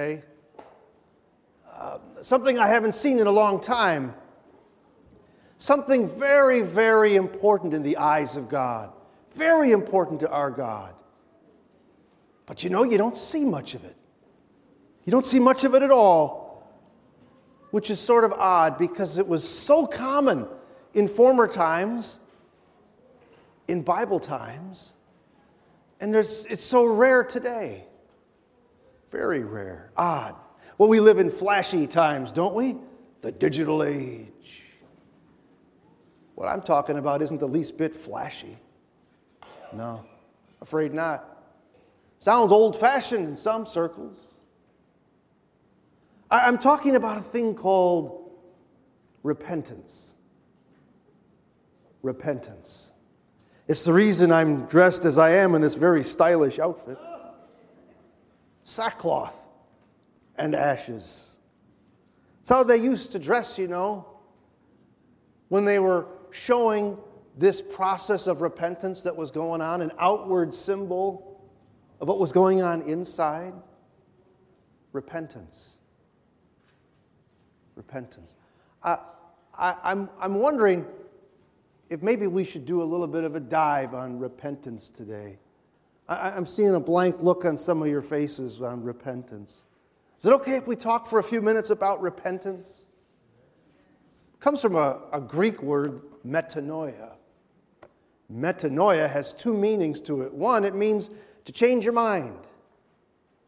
Uh, something I haven't seen in a long time. Something very, very important in the eyes of God. Very important to our God. But you know, you don't see much of it. You don't see much of it at all, which is sort of odd because it was so common in former times, in Bible times, and it's so rare today. Very rare. Odd. Well, we live in flashy times, don't we? The digital age. What I'm talking about isn't the least bit flashy. No, afraid not. Sounds old fashioned in some circles. I'm talking about a thing called repentance. Repentance. It's the reason I'm dressed as I am in this very stylish outfit sackcloth and ashes. It's how they used to dress, you know, when they were showing this process of repentance that was going on, an outward symbol of what was going on inside. Repentance. Repentance. I, I, I'm, I'm wondering if maybe we should do a little bit of a dive on repentance today. I, am seeing a blank look on some of your faces on repentance. Is it okay if we talk for a few minutes about repentance? It comes from a, a Greek word, metanoia. Metanoia has two meanings to it. One, it means to change your mind.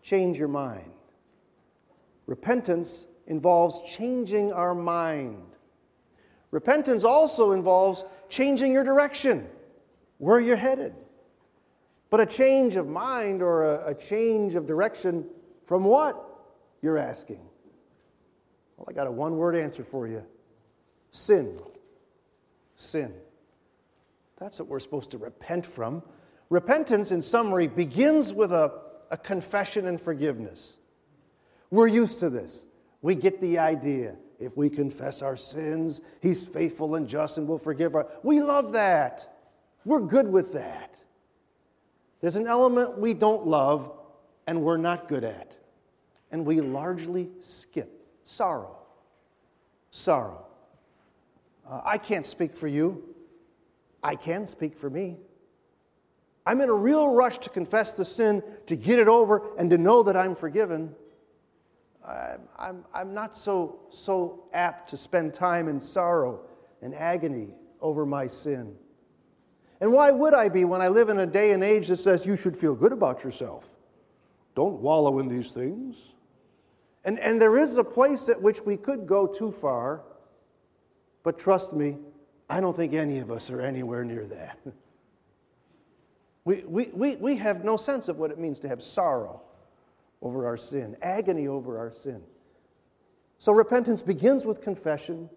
Change your mind. Repentance involves changing our mind. Repentance also involves changing your direction, where you're headed. But a change of mind or a, a change of direction from what? You're asking. Well, I got a one word answer for you sin. Sin. That's what we're supposed to repent from. Repentance, in summary, begins with a, a confession and forgiveness. We're used to this. We get the idea. If we confess our sins, He's faithful and just and will forgive our. We love that. We're good with that. There's an element we don't love and we're not good at, and we largely skip sorrow. Sorrow. Uh, I can't speak for you. I can speak for me. I'm in a real rush to confess the sin, to get it over, and to know that I'm forgiven. I'm, I'm, I'm not so, so apt to spend time in sorrow and agony over my sin. And why would I be when I live in a day and age that says you should feel good about yourself? Don't wallow in these things. And, and there is a place at which we could go too far, but trust me, I don't think any of us are anywhere near that. We, we, we, we have no sense of what it means to have sorrow over our sin, agony over our sin. So repentance begins with confession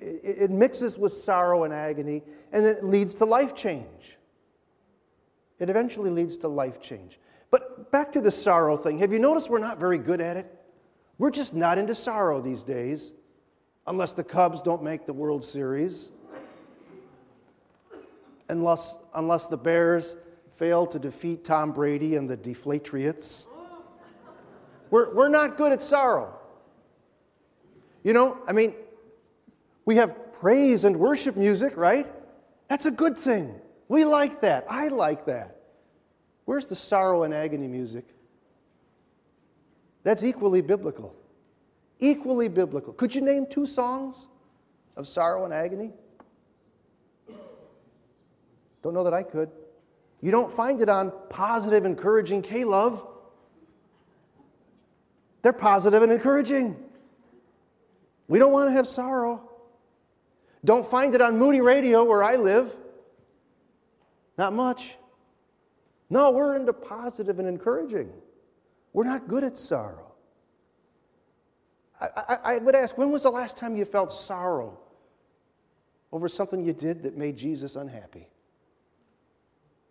it, mixes with sorrow and agony, and it leads to life change. It eventually leads to life change. But back to the sorrow thing. Have you noticed we're not very good at it? We're just not into sorrow these days, unless the Cubs don't make the World Series, unless, unless the Bears fail to defeat Tom Brady and the Deflatriots. We're, we're not good at sorrow. You know, I mean, we have praise and worship music, right? That's a good thing. We like that. I like that. Where's the sorrow and agony music? That's equally biblical. Equally biblical. Could you name two songs of sorrow and agony? Don't know that I could. You don't find it on positive, encouraging K Love. They're positive and encouraging. We don't want to have sorrow. Don't find it on Moody Radio where I live. Not much. No, we're into positive and encouraging. We're not good at sorrow. I, I, I, would ask, when was the last time you felt sorrow over something you did that made Jesus unhappy?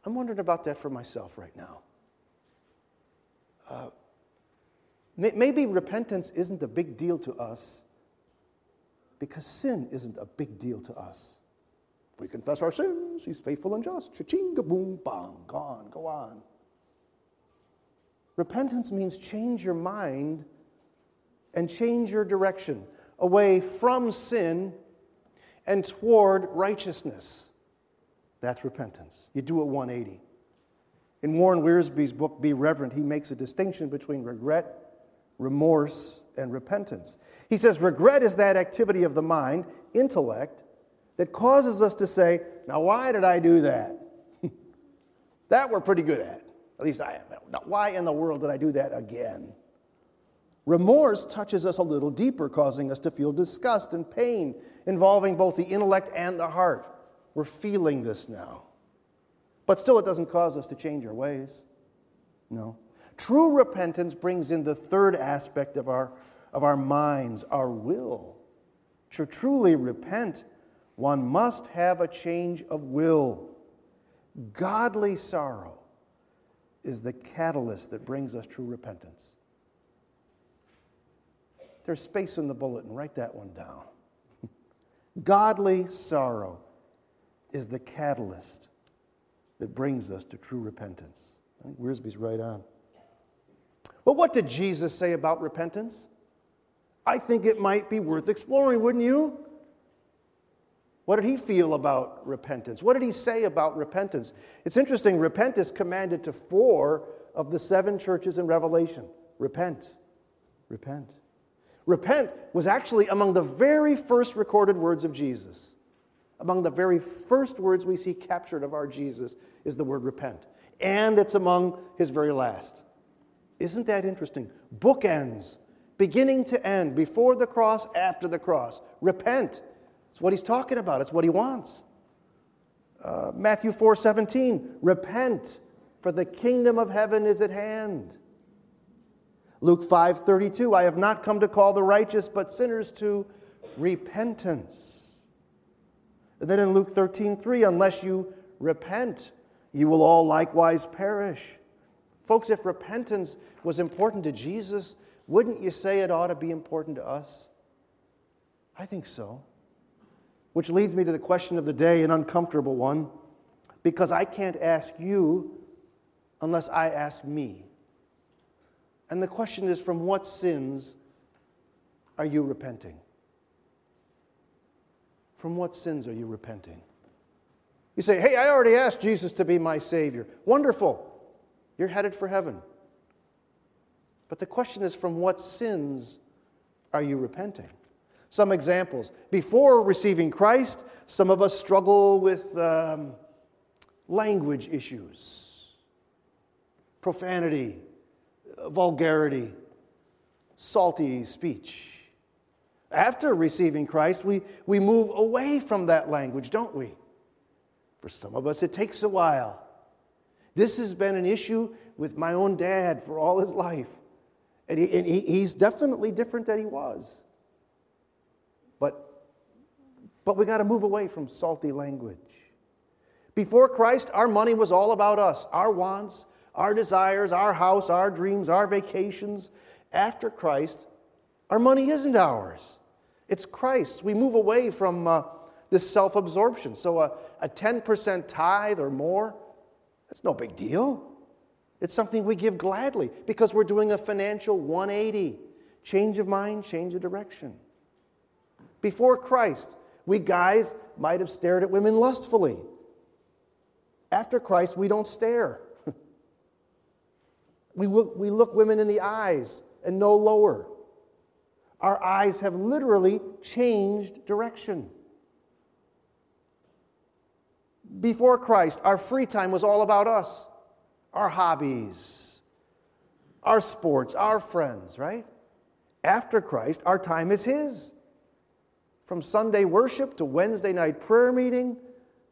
I'm wondering about that for myself right now. Uh, maybe repentance isn't a big deal to us because sin isn't a big deal to us. If we confess our sins, he's faithful and just. Cha-ching, boom, bang, gone, go on. Repentance means change your mind and change your direction away from sin and toward righteousness. That's repentance. You do it 180. In Warren Wiersbe's book, Be Reverent, he makes a distinction between regret, remorse, and repentance. He says regret is that activity of the mind, intellect, that causes us to say, Now, why did I do that? that we're pretty good at. At least I am. Now, why in the world did I do that again? Remorse touches us a little deeper, causing us to feel disgust and pain, involving both the intellect and the heart. We're feeling this now. But still, it doesn't cause us to change our ways. No. True repentance brings in the third aspect of our, of our minds, our will. To truly repent, one must have a change of will. Godly sorrow is the catalyst that brings us true repentance. There's space in the bulletin. Write that one down. Godly sorrow is the catalyst that brings us to true repentance. I think Wiersbe's right on. But what did Jesus say about repentance? I think it might be worth exploring, wouldn't you? What did he feel about repentance? What did he say about repentance? It's interesting, repent is commanded to four of the seven churches in Revelation. Repent, repent. Repent was actually among the very first recorded words of Jesus. Among the very first words we see captured of our Jesus is the word repent. And it's among his very last. Isn't that interesting? Bookends, beginning to end, before the cross, after the cross. Repent. It's what he's talking about, it's what he wants. Uh, Matthew 4 17, repent, for the kingdom of heaven is at hand. Luke 5 32, I have not come to call the righteous, but sinners to repentance. And then in Luke 13 3, unless you repent, you will all likewise perish. Folks, if repentance was important to Jesus, wouldn't you say it ought to be important to us? I think so. Which leads me to the question of the day, an uncomfortable one, because I can't ask you unless I ask me. And the question is from what sins are you repenting? From what sins are you repenting? You say, Hey, I already asked Jesus to be my Savior. Wonderful. You're headed for heaven. But the question is from what sins are you repenting? Some examples. Before receiving Christ, some of us struggle with um, language issues, profanity, vulgarity, salty speech. After receiving Christ, we, we move away from that language, don't we? For some of us, it takes a while. This has been an issue with my own dad for all his life. And, he, and he, he's definitely different than he was. But, but we got to move away from salty language. Before Christ, our money was all about us, our wants, our desires, our house, our dreams, our vacations. After Christ, our money isn't ours. It's Christ. We move away from uh, this self absorption. So a, a 10% tithe or more, that's no big deal. It's something we give gladly because we're doing a financial 180 change of mind, change of direction. Before Christ, we guys might have stared at women lustfully. After Christ, we don't stare. we, look, we look women in the eyes and no lower. Our eyes have literally changed direction. Before Christ, our free time was all about us, our hobbies, our sports, our friends, right? After Christ, our time is His. From Sunday worship to Wednesday night prayer meeting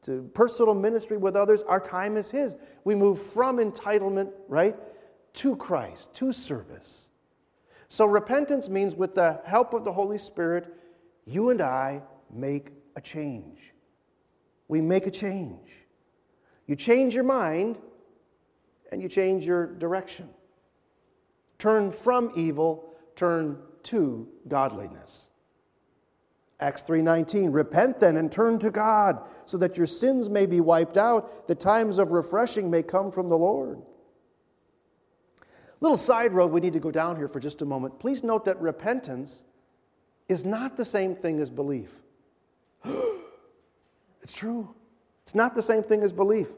to personal ministry with others, our time is His. We move from entitlement, right, to Christ, to service. So repentance means, with the help of the Holy Spirit, you and I make a change we make a change. You change your mind and you change your direction. Turn from evil, turn to godliness. Acts 3:19 Repent then and turn to God so that your sins may be wiped out, the times of refreshing may come from the Lord. Little side road we need to go down here for just a moment. Please note that repentance is not the same thing as belief. it's true. It's not the same thing as belief.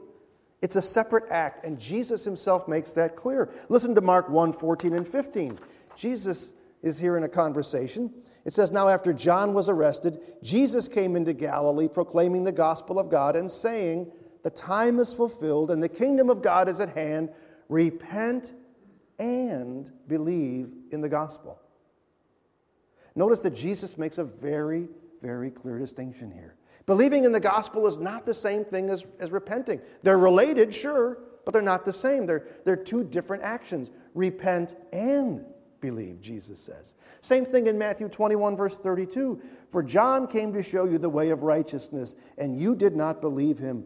It's a separate act, and Jesus himself makes that clear. Listen to Mark 1 14 and 15. Jesus is here in a conversation. It says, Now after John was arrested, Jesus came into Galilee proclaiming the gospel of God and saying, The time is fulfilled and the kingdom of God is at hand. Repent and believe in the gospel. Notice that Jesus makes a very, very clear distinction here. Believing in the gospel is not the same thing as, as repenting. They're related, sure, but they're not the same. They're, they're two different actions. Repent and believe, Jesus says. Same thing in Matthew 21, verse 32. For John came to show you the way of righteousness, and you did not believe him.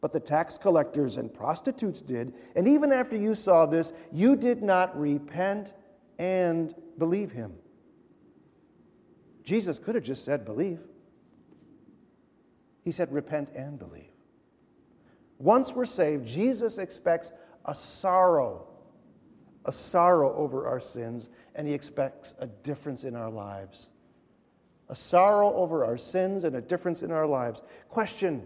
But the tax collectors and prostitutes did. And even after you saw this, you did not repent and believe him. Jesus could have just said, believe. He said, repent and believe. Once we're saved, Jesus expects a sorrow, a sorrow over our sins, and He expects a difference in our lives. A sorrow over our sins and a difference in our lives. Question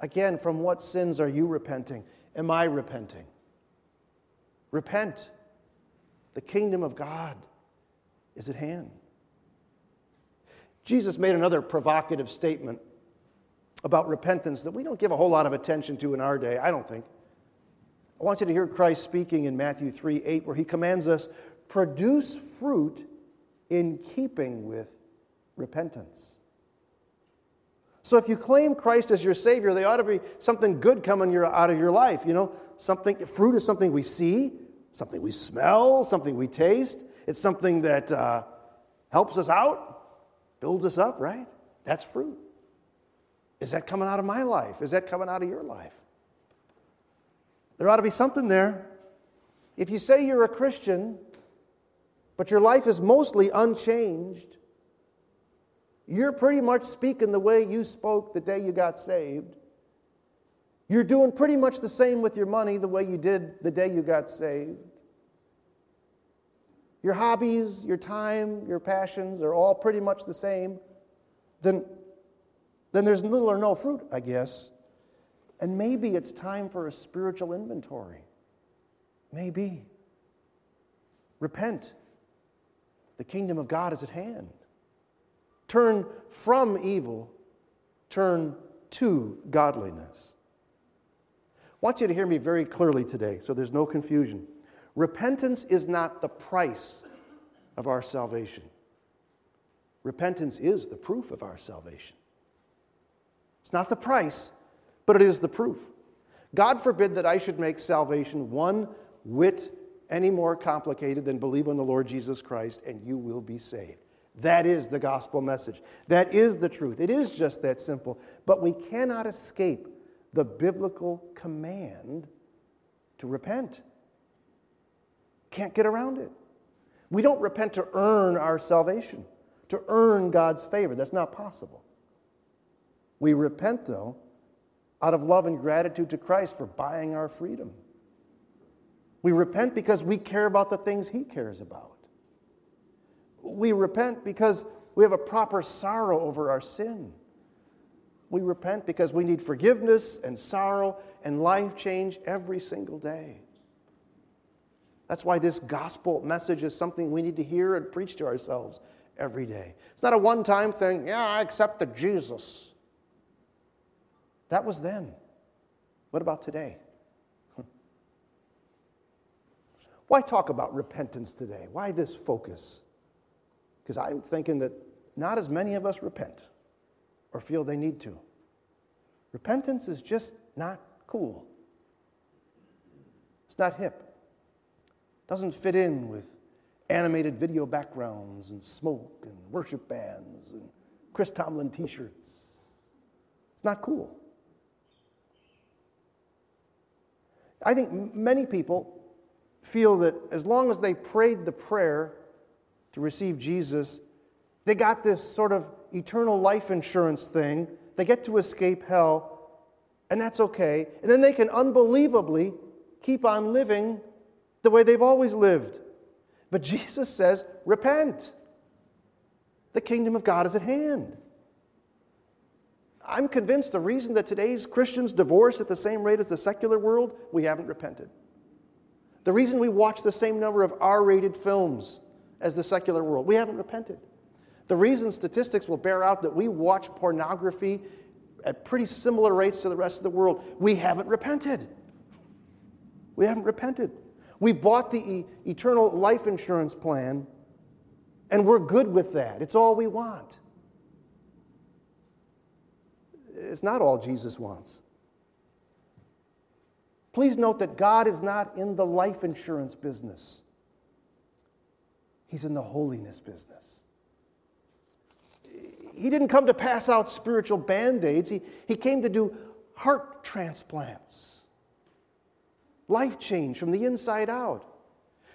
again, from what sins are you repenting? Am I repenting? Repent. The kingdom of God is at hand. Jesus made another provocative statement about repentance that we don't give a whole lot of attention to in our day, I don't think. I want you to hear Christ speaking in Matthew 3 8, where he commands us, produce fruit in keeping with repentance. So if you claim Christ as your Savior, they ought to be something good coming out of your life. You know, something fruit is something we see, something we smell, something we taste. It's something that uh, helps us out, builds us up, right? That's fruit. Is that coming out of my life? Is that coming out of your life? There ought to be something there. If you say you're a Christian, but your life is mostly unchanged, you're pretty much speaking the way you spoke the day you got saved. You're doing pretty much the same with your money the way you did the day you got saved. Your hobbies, your time, your passions are all pretty much the same. Then then there's little or no fruit, I guess. And maybe it's time for a spiritual inventory. Maybe. Repent. The kingdom of God is at hand. Turn from evil, turn to godliness. I want you to hear me very clearly today so there's no confusion. Repentance is not the price of our salvation, repentance is the proof of our salvation. It's not the price, but it is the proof. God forbid that I should make salvation one whit any more complicated than believe on the Lord Jesus Christ and you will be saved. That is the gospel message. That is the truth. It is just that simple. But we cannot escape the biblical command to repent. Can't get around it. We don't repent to earn our salvation, to earn God's favor. That's not possible. We repent, though, out of love and gratitude to Christ for buying our freedom. We repent because we care about the things He cares about. We repent because we have a proper sorrow over our sin. We repent because we need forgiveness and sorrow and life change every single day. That's why this gospel message is something we need to hear and preach to ourselves every day. It's not a one time thing, yeah, I accept accepted Jesus. That was then. What about today? Why talk about repentance today? Why this focus? Because I'm thinking that not as many of us repent or feel they need to. Repentance is just not cool. It's not hip. Doesn't fit in with animated video backgrounds and smoke and worship bands and Chris Tomlin t shirts. It's not cool. I think many people feel that as long as they prayed the prayer to receive Jesus, they got this sort of eternal life insurance thing. They get to escape hell, and that's okay. And then they can unbelievably keep on living the way they've always lived. But Jesus says, repent. The kingdom of God is at hand. I'm convinced the reason that today's Christians divorce at the same rate as the secular world, we haven't repented. The reason we watch the same number of R rated films as the secular world, we haven't repented. The reason statistics will bear out that we watch pornography at pretty similar rates to the rest of the world, we haven't repented. We haven't repented. We bought the e- eternal life insurance plan, and we're good with that. It's all we want. It's not all Jesus wants. Please note that God is not in the life insurance business, He's in the holiness business. He didn't come to pass out spiritual band aids, he, he came to do heart transplants, life change from the inside out.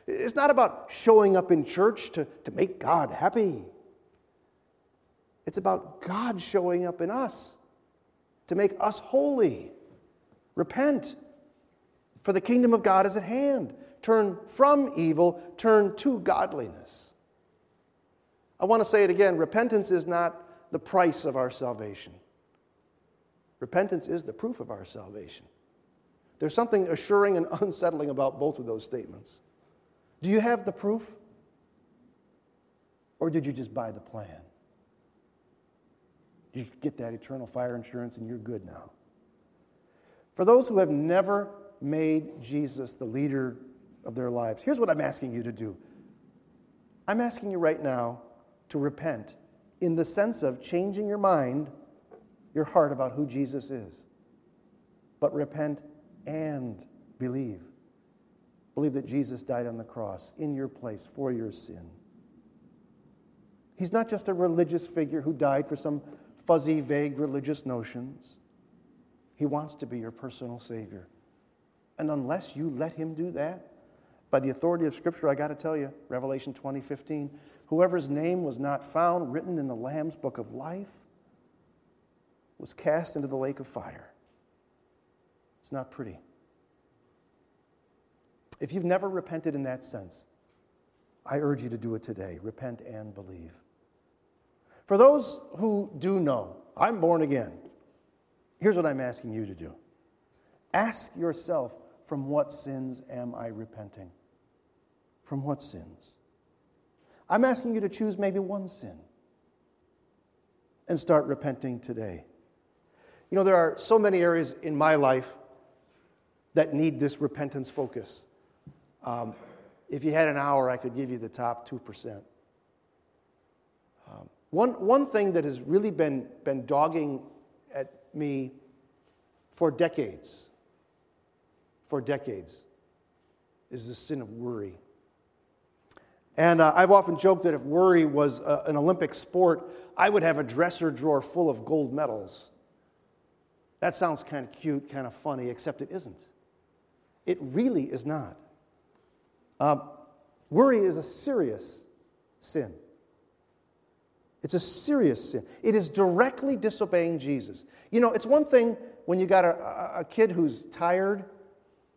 It's not about showing up in church to, to make God happy. It's about God showing up in us to make us holy. Repent, for the kingdom of God is at hand. Turn from evil, turn to godliness. I want to say it again repentance is not the price of our salvation, repentance is the proof of our salvation. There's something assuring and unsettling about both of those statements. Do you have the proof? Or did you just buy the plan? You get that eternal fire insurance and you're good now. For those who have never made Jesus the leader of their lives, here's what I'm asking you to do. I'm asking you right now to repent in the sense of changing your mind, your heart about who Jesus is. But repent and believe. Believe that Jesus died on the cross in your place for your sin. He's not just a religious figure who died for some fuzzy, vague religious notions. He wants to be your personal Savior. And unless you let Him do that, by the authority of Scripture, I got to tell you, Revelation 20 15, whoever's name was not found written in the Lamb's book of life was cast into the lake of fire. It's not pretty. If you've never repented in that sense, I urge you to do it today. Repent and believe. For those who do know, I'm born again. Here's what I'm asking you to do ask yourself, from what sins am I repenting? From what sins? I'm asking you to choose maybe one sin and start repenting today. You know, there are so many areas in my life that need this repentance focus. Um, if you had an hour, I could give you the top 2%. Um, one, one thing that has really been, been dogging at me for decades, for decades, is the sin of worry. And uh, I've often joked that if worry was uh, an Olympic sport, I would have a dresser drawer full of gold medals. That sounds kind of cute, kind of funny, except it isn't. It really is not. Uh, worry is a serious sin. It's a serious sin. It is directly disobeying Jesus. You know, it's one thing when you got a, a kid who's tired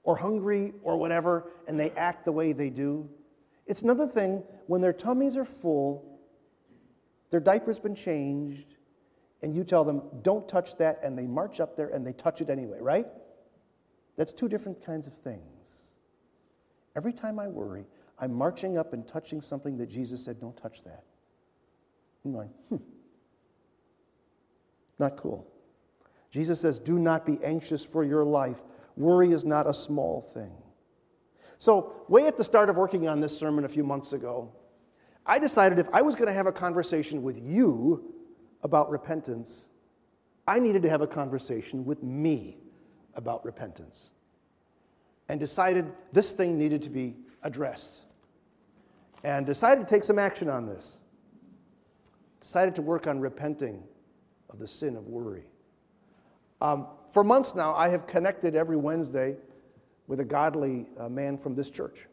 or hungry or whatever, and they act the way they do. It's another thing when their tummies are full, their diaper's been changed, and you tell them, don't touch that, and they march up there and they touch it anyway, right? That's two different kinds of things. Every time I worry, I'm marching up and touching something that Jesus said, don't touch that. I'm hmm, not cool. Jesus says, Do not be anxious for your life. Worry is not a small thing. So, way at the start of working on this sermon a few months ago, I decided if I was going to have a conversation with you about repentance, I needed to have a conversation with me about repentance. And decided this thing needed to be addressed. And decided to take some action on this decided to work on repenting of the sin of worry. Um, for months now, I have connected every Wednesday with a godly uh, man from this church.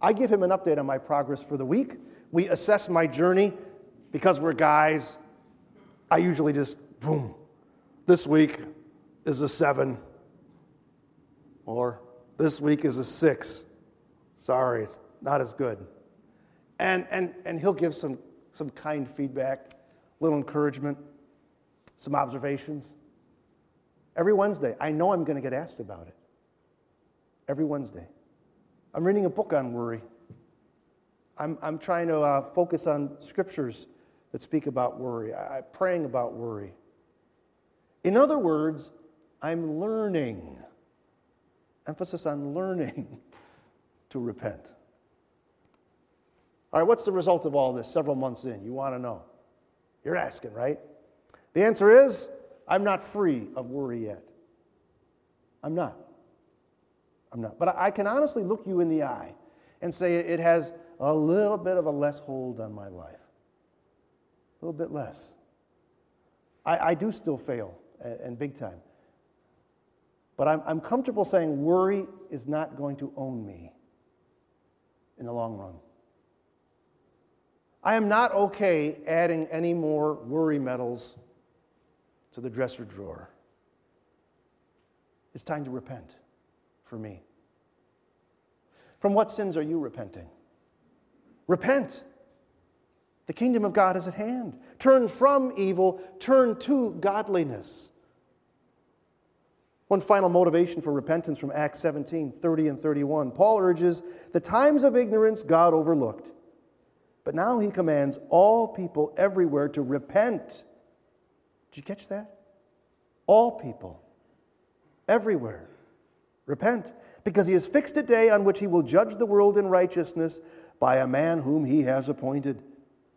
I give him an update on my progress for the week. We assess my journey because we're guys. I usually just, boom, this week is a seven or This week is a six. Sorry, it's not as good. And, and, and he'll give some, some kind feedback, a little encouragement, some observations. Every Wednesday, I know I'm going to get asked about it. Every Wednesday. I'm reading a book on worry. I'm, I'm trying to uh, focus on scriptures that speak about worry. I, I'm praying about worry. In other words, I'm learning. Emphasis on learning to repent. All right, what's the result of all this several months in? You want to know. You're asking, right? The answer is I'm not free of worry yet. I'm not. I'm not. But I can honestly look you in the eye and say it has a little bit of a less hold on my life. A little bit less. I, I do still fail, and, big time. But I'm, I'm comfortable saying worry is not going to own me in the long run. I am not okay adding any more worry medals to the dresser drawer. It's time to repent for me. From what sins are you repenting? Repent. The kingdom of God is at hand. Turn from evil, turn to godliness. One final motivation for repentance from Acts 17 30 and 31. Paul urges the times of ignorance God overlooked, but now he commands all people everywhere to repent. Did you catch that? All people, everywhere. Repent, because he has fixed a day on which he will judge the world in righteousness by a man whom he has appointed.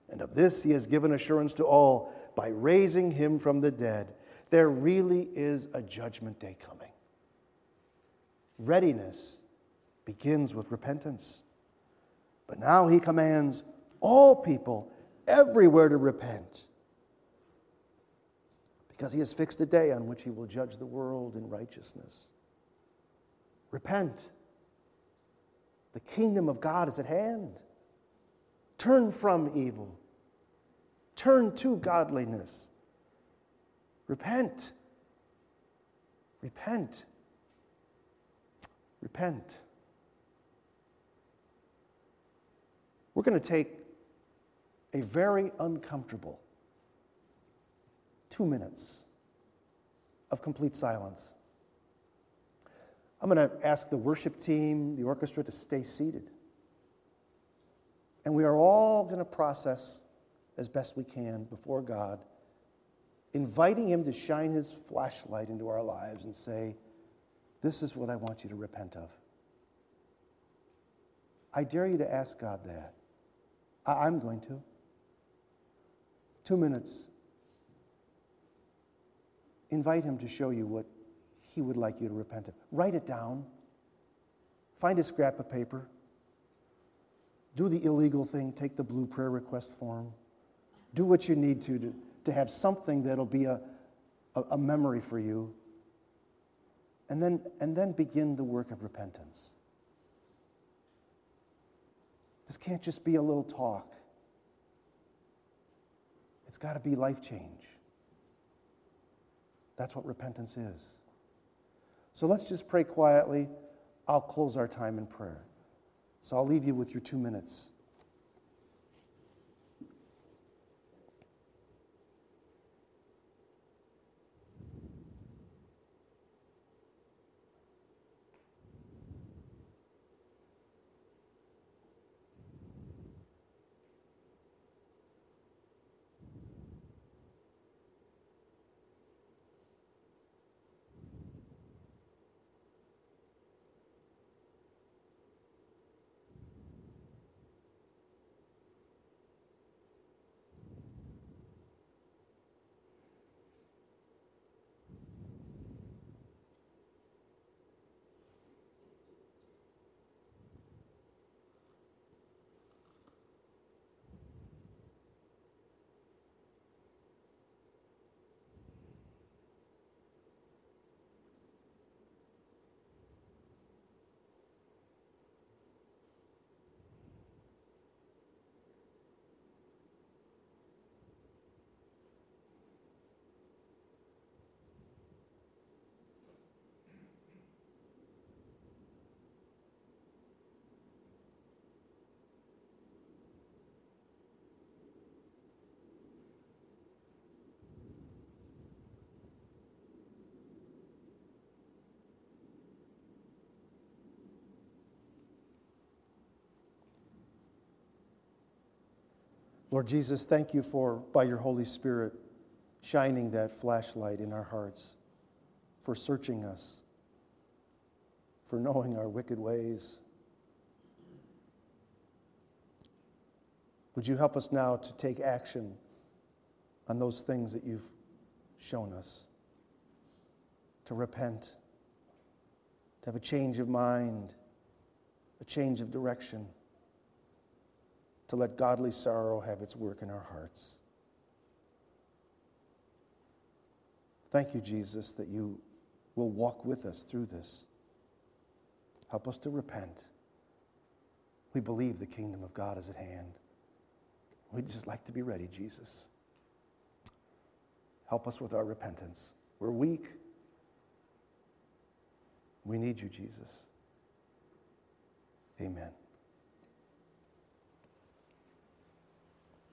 And of this he has given assurance to all by raising him from the dead. There really is a judgment day coming. Readiness begins with repentance. But now he commands all people everywhere to repent because he has fixed a day on which he will judge the world in righteousness. Repent. The kingdom of God is at hand. Turn from evil, turn to godliness. Repent. Repent. Repent. We're going to take a very uncomfortable two minutes of complete silence. I'm going to ask the worship team, the orchestra, to stay seated. And we are all going to process as best we can before God, inviting Him to shine His flashlight into our lives and say, This is what I want you to repent of. I dare you to ask God that. I- am going to. Two minutes. Invite Him to show you what He would like you to repent of. Write it down. Find a scrap of paper do the illegal thing, take the blue prayer request form. Do what you need to to, to have something that'll be a, a, a memory for you. And then, and then begin the work of repentance. This can't just be a little talk, it's got to be life change. That's what repentance is. So let's just pray quietly. I'll close our time in prayer. So I'll leave you with your two minutes. Lord Jesus, thank you for, by your Holy Spirit, shining that flashlight in our hearts, for searching us, for knowing our wicked ways. Would you help us now to take action on those things that you've shown us? To repent, to have a change of mind, a change of direction to let godly sorrow have its work in our hearts. Thank you, Jesus, that you will walk with us through this. Help us to repent. We believe the kingdom of God is at hand. We'd just like to be ready, Jesus. Help us with our repentance. We're weak. We need you, Jesus. Amen.